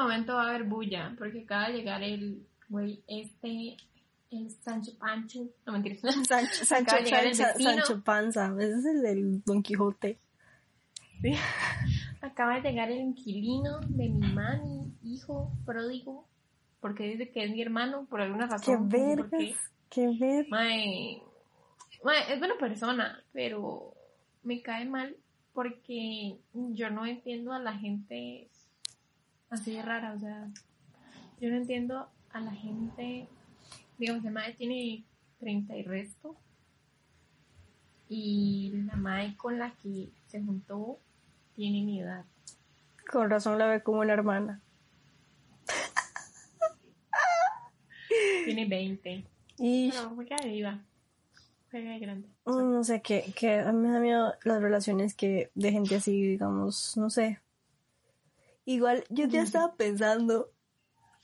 En momento va a haber bulla, porque acaba de llegar el güey este, el Sancho Pancho, no mentiras, Sancho, Sancho, Panza. Ese es el del Don Quijote. Sí. acaba de llegar el inquilino de mi mami, hijo, pródigo, porque dice que es mi hermano, por alguna Qué razón. por vergas. qué. Qué ver. Mae, mae, es buena persona, pero me cae mal porque yo no entiendo a la gente así de rara, o sea, yo no entiendo a la gente, digamos, el mae tiene 30 y resto, y la mae con la que se juntó tiene mi edad. Con razón la ve como una hermana. Tiene 20. Y Pero juega de viva. Juega de grande. mm, no sé, que, que a mí me da miedo las relaciones que de gente así, digamos, no sé. Igual yo ya estaba pensando.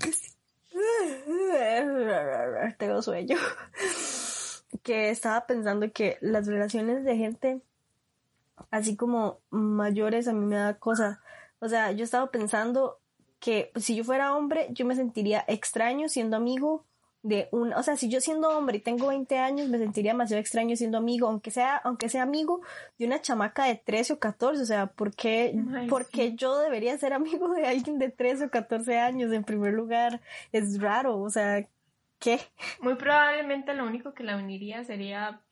que si- Tengo sueño. Que estaba pensando que las relaciones de gente así como mayores a mí me da cosa. O sea, yo estaba pensando que si yo fuera hombre, yo me sentiría extraño siendo amigo de un, o sea, si yo siendo hombre y tengo 20 años, me sentiría demasiado extraño siendo amigo, aunque sea, aunque sea amigo de una chamaca de 13 o 14, o sea, ¿por qué, Ay, por qué sí. yo debería ser amigo de alguien de 13 o 14 años? En primer lugar, es raro, o sea, ¿qué? Muy probablemente lo único que la uniría sería,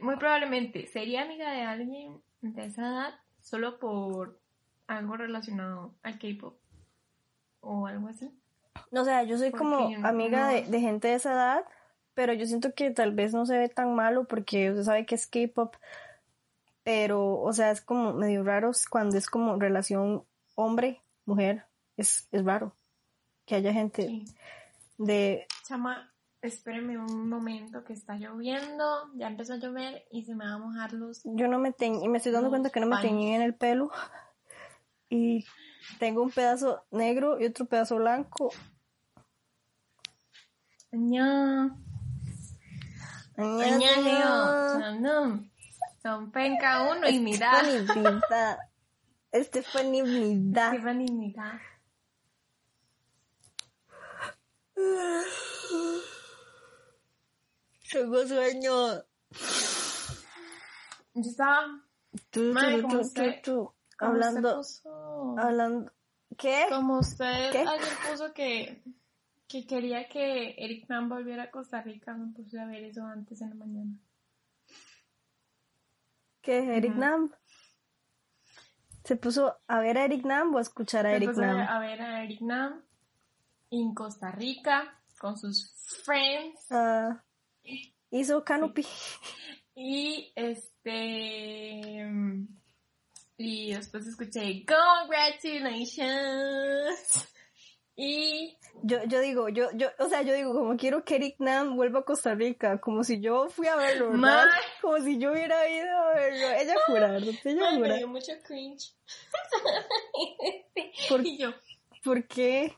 muy probablemente sería amiga de alguien de esa edad solo por algo relacionado al K-pop o algo así. O sea, yo soy como no- amiga de, no- de gente de esa edad, pero yo siento que tal vez no se ve tan malo porque usted sabe que es K-pop, pero, o sea, es como medio raro cuando es como relación hombre-mujer, es, es raro que haya gente Sí. de... Chama, espéreme un momento que está lloviendo, ya empezó a llover y se me van a mojar los... Yo no me teñí, y me estoy dando cuenta que no me paños. teñí en el pelo y tengo un pedazo negro y otro pedazo blanco. Añá, añá, no, son penca uno y mira. Estefanidad. Estefanidad. Tiffany, mira. Tengo sueño. Yo estaba Tú, tú, tú, tú, tú. Como usted Hablando, puso- hablando. ¿Qué? Como usted ¿Qué? ayer puso que, que quería que Eric Nam volviera a Costa Rica, me puse a ver eso antes en la mañana. ¿Qué? ¿Eric. Nam? ¿Se puso a ver a Eric Nam o a escuchar a Me Eric puse Nam? a ver a Eric Nam en Costa Rica con sus friends Ah, hizo Canopy. y este y después escuché congratulations y Yo, yo digo, yo, yo, o sea, yo digo, como quiero que Eric Nam vuelva a Costa Rica, como si yo fui a verlo. Como si yo hubiera ido a verlo. Ella jura, ¿verdad? Ella Ay, me dio mucho cringe ¿Por, y yo ¿Por qué?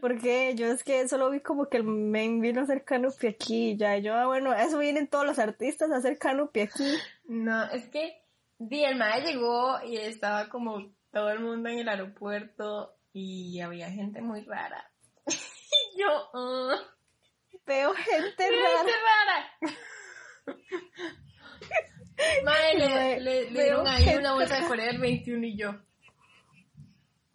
Porque yo es que solo vi como que el men vino a hacer canopy aquí ya. Y yo, ah, bueno, eso vienen todos los artistas a hacer canopy aquí. No, es que di, el mae llegó y estaba como todo el mundo en el aeropuerto y había gente muy rara. y yo, ah, Veo gente ¡qué rara. gente rara! Mae, le, le, le dieron ahí una bolsa de Corea del 21 y yo.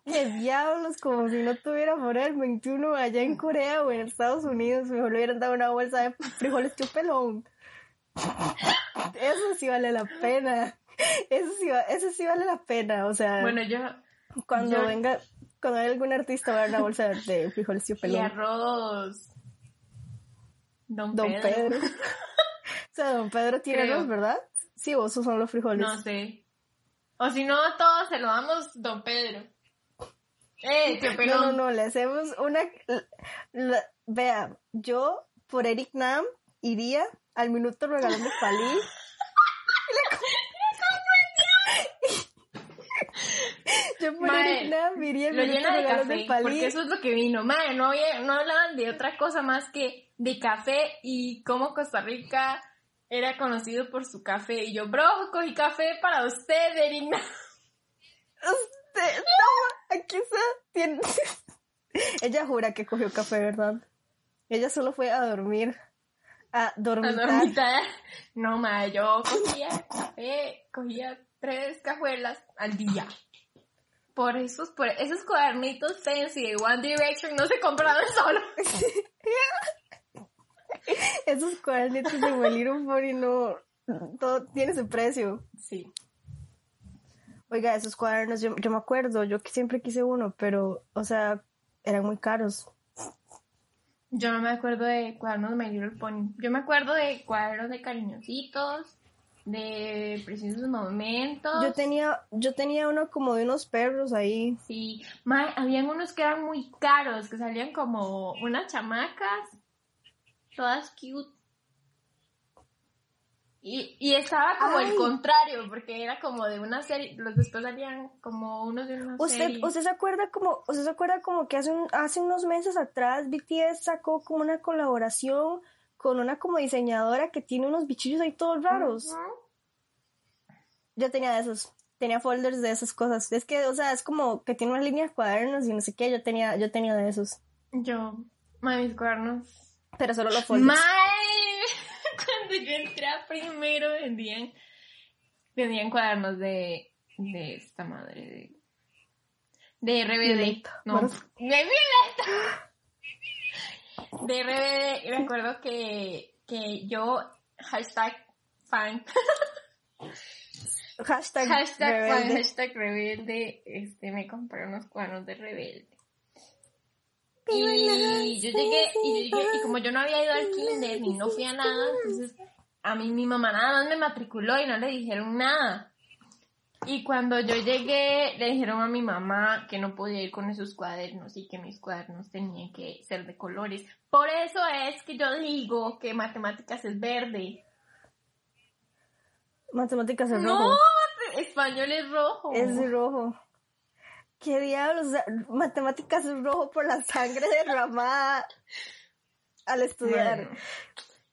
Qué diablos, como si no tuviera por el 21 allá en Corea o en Estados Unidos. Mejor le hubieran dado una bolsa de frijoles chupelón. Eso sí vale la pena. Eso sí, eso sí vale la pena. O sea, Bueno, yo, cuando yo- venga, cuando haya algún artista va a dar una bolsa de frijoles y chupelón. arroz. Don, Don Pedro. Pedro. o sea, Don Pedro tiene Creo. arroz, ¿verdad? Sí, esos son los frijoles. No sé. O si no, a todos se lo damos Don Pedro. Eh, No, pelón. no, no, le hacemos una... la- vea, yo por Eric Nam iría al minuto regalando palí. Yo por Mae, Lo llena de café, porque eso es lo que vino. Madre, no, había- no hablaban de otra cosa más que de café y cómo Costa Rica era conocido por su café. Y yo, bro, cogí café para usted, Erina. Usted, toma, aquí está. Tiene... Ella jura que cogió café, ¿verdad? Ella solo fue a dormir. A A dormir. dormitar. No, madre, yo cogía café, cogía tres cajuelas al día. Por esos, por esos cuadernitos fancy de One Direction no se compraban solo. Esos cuadernitos de My Little Pony no... Todo tiene su precio. Sí. Oiga, esos cuadernos, yo, yo me acuerdo, yo que siempre quise uno, pero, o sea, eran muy caros. Yo no me acuerdo de cuadernos de My Little Pony. Yo me acuerdo de cuadernos de cariñositos, de preciosos momentos. Yo tenía, yo tenía uno como de unos perros ahí. Sí, ma, habían unos que eran muy caros, que salían como unas chamacas, todas cute. Y, y estaba como el Ay. contrario, porque era como de una serie, los después salían como unos de una ¿Usted, serie. ¿Usted se acuerda como, usted se acuerda como que hace, un- hace unos meses atrás BTS sacó como una colaboración con una como diseñadora que tiene unos bichillos ahí todos raros? Yo tenía de esos, tenía folders de esas cosas. Es que, o sea, es como que tiene unas líneas cuadernos y no sé qué, yo tenía, yo tenía de esos. Yo, ma, mis cuadernos Pero solo los folders. Mae, cuando yo entré a primero vendían, vendían cuadernos de, de esta madre de, de RBD. Violeta. No, de Violeta. De RBD, recuerdo que, que yo, hashtag fan, Hashtag, hashtag fan, rebelde. hashtag rebelde, este, me compré unos cuadernos de rebelde. Y yo llegué, y yo llegué, y como yo no había ido al kinder ni no fui a nada, entonces a mí mi mamá nada más me matriculó y no le dijeron nada. Y cuando yo llegué, le dijeron a mi mamá que no podía ir con esos cuadernos y que mis cuadernos tenían que ser de colores. Por eso es que yo digo que matemáticas es verde. Matemáticas es No, rojo. español es rojo. Es rojo. ¿Qué diablos? Matemáticas es rojo por la sangre derramada al estudiar. Bueno.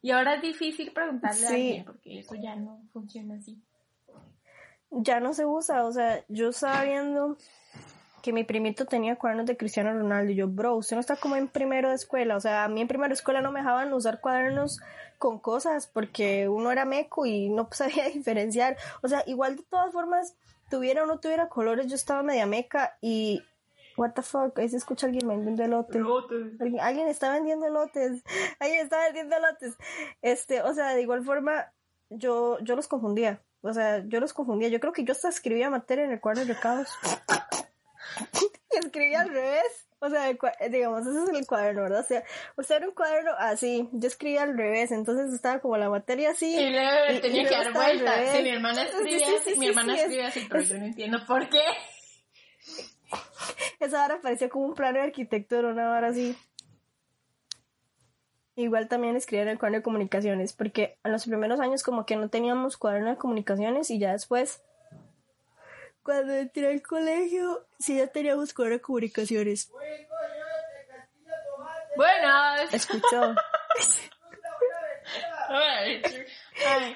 Y ahora es difícil preguntarle a alguien porque eso ya no funciona así. Ya no se usa, o sea, yo estaba viendo que mi primito tenía cuadernos de Cristiano Ronaldo y yo, bro, usted no está como en primero de escuela, o sea, a mí en primero de escuela no me dejaban usar cuadernos con cosas porque uno era meco y no sabía diferenciar, o sea, igual de todas formas, tuviera o no tuviera colores, yo estaba media meca y, what the fuck, ahí se escucha alguien vendiendo elote. Alguien, alguien está vendiendo elotes. Alguien está vendiendo elotes. Este, o sea, de igual forma, yo, yo los confundía. O sea, yo los confundía. Yo creo que yo hasta escribía materia en el cuaderno de recados. y escribía al revés. O sea, cua- digamos, ese es el cuaderno, ¿verdad? O sea, o sea, era un cuaderno así. Yo escribía al revés. Entonces estaba como la materia así. Y luego y- tenía y que dar revés. Sí, mi hermana Sí, escribe sí, mi hermana sí, es- escribe así, pero yo no entiendo por qué. Esa vara parecía como un plano de arquitectura, una vara así. Igual también escribía en el cuaderno de comunicaciones, porque en los primeros años como que no teníamos cuaderno de comunicaciones y ya después, cuando entré al colegio, sí ya teníamos cuaderno de comunicaciones. Bueno, es- Escuchó, Ay,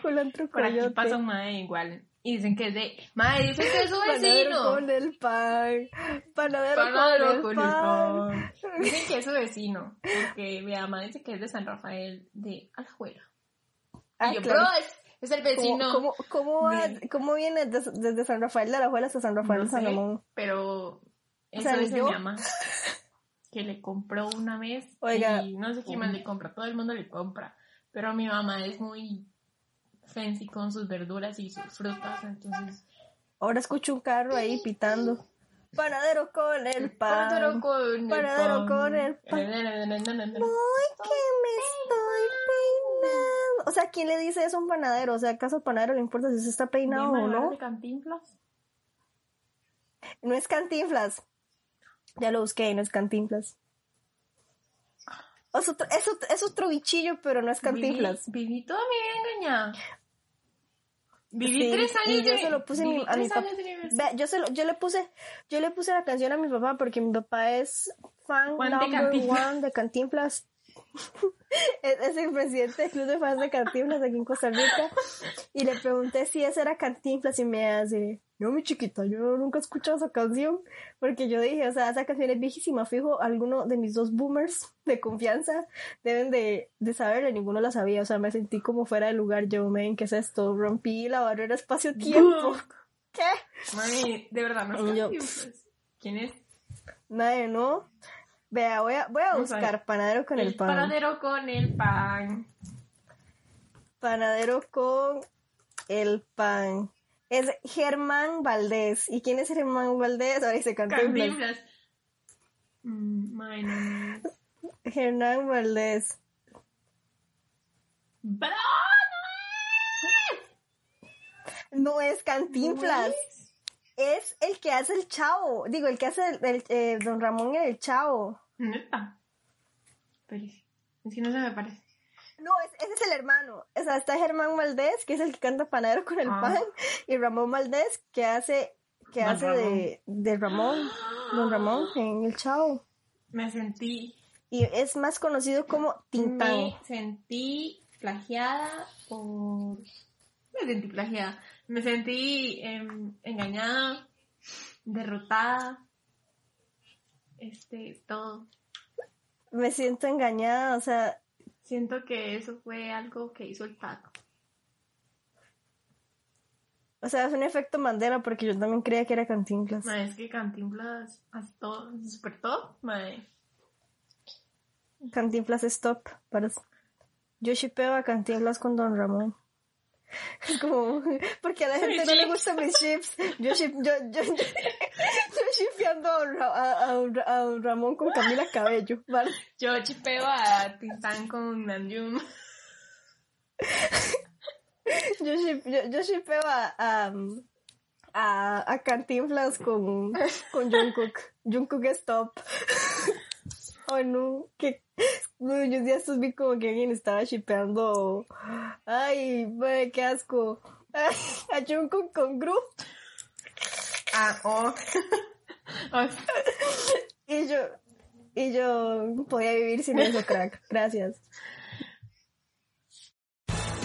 por aquí pasa un mae igual. Y dicen que es de... Mae, dicen que es su Panadero vecino. con el pan, panadero, Panadero con el con el pan. pan. Dicen que es su vecino. Porque mi mamá dice que es de San Rafael de Alajuela. Ah, y yo, claro. bro, es, es el vecino. ¿Cómo, cómo, cómo, va- de- cómo viene des- desde San Rafael de la Juela hasta San Rafael No de San Ramón? pero eso yo- mi mamá. Que le compró una vez. Oiga. Y no sé quién más le compra. Todo el mundo le compra. Pero mi mamá es muy fancy con sus verduras y sus frutas. Entonces. Ahora escucho un carro ahí pitando. Panadero con el pan. Panadero con el Panadero pan. con el pan. pan. Ay, que me estoy peinando. O sea, ¿quién le dice eso a un panadero? O sea, ¿acaso al panadero le importa si se está peinado o no? de cantinflas? No es cantinflas. Ya lo busqué y no es Cantinflas. Es otro, es otro, es otro bichillo, pero no es Cantinflas. Viví, viví toda mi vida engañada. Viví Sí, tres años y yo de- se lo puse mi- a mi papá. de. Ve, yo, se lo- yo le puse yo le puse la canción a mi papá porque mi papá es fan Juan de number Cantinflas. one de Cantinflas. Es, es el presidente del club de fans de Cantinflas aquí en Costa Rica. Y le pregunté si ese era Cantinflas y me hace, no mi chiquita, yo nunca he escuchado esa canción. Porque yo dije, o sea, esa canción es viejísima, fijo, alguno de mis dos boomers de confianza deben de, de saberla, ninguno la sabía. O sea, me sentí como fuera de lugar. Yo, men, ¿qué es esto? Rompí la barrera espacio-tiempo. ¿Qué? Mami, de verdad, no yo, es. ¿Quién es? Nadie, ¿no? Vea, voy a, voy a buscar panadero con el, pan. panadero con el pan. Panadero con el pan. Es Germán Valdés. ¿Y quién es Germán Valdés? Ahora dice Cantinflas. Cantinflas. Mm. Germán Valdés. ¡Bro! No es Cantinflas. Es el que hace el chavo. Digo, el que hace el, el, eh, Don Ramón en el chavo. Neta. Pero es que no se me parece. No, es- ese es el hermano. O sea, está Germán Valdés, que es el que canta panadero con el Ah. pan, y Ramón Valdés, que hace, que Don hace de, de Ramón, Don Ramón en el Chavo. Me sentí. Y es más conocido como Tintán. Me sentí plagiada por. Me sentí plagiada. Me sentí em, engañada, derrotada. Este, todo. Me siento engañada, o sea, Siento que eso fue algo que hizo el taco. o sea, es un efecto Mandela porque yo también creía que era Cantinflas. Mae, es que Cantinflas hace todo, super todo. Mae. Cantinflas stop. Para... Yo shipeo a Cantinflas con Don Ramón. Es como, porque a la gente no le gustan mis chips. Yo ship, yo, yo, yo, yo a, a, a a Ramón con Camila Cabello, ¿vale? Yo chipeo a Tintán con Namjoon. Yo, ship- yo, yo shipeo a, a, a, Cantinflas con, con Jungkook. Jungkook stop. Oh no, que no, yo ya estos vi como que alguien estaba shipeando. Ay, mae, qué asco. Ay, a Jungkook con Gru. Ah, oh. Oh, Y yo, y yo podía vivir sin eso, crack. Gracias.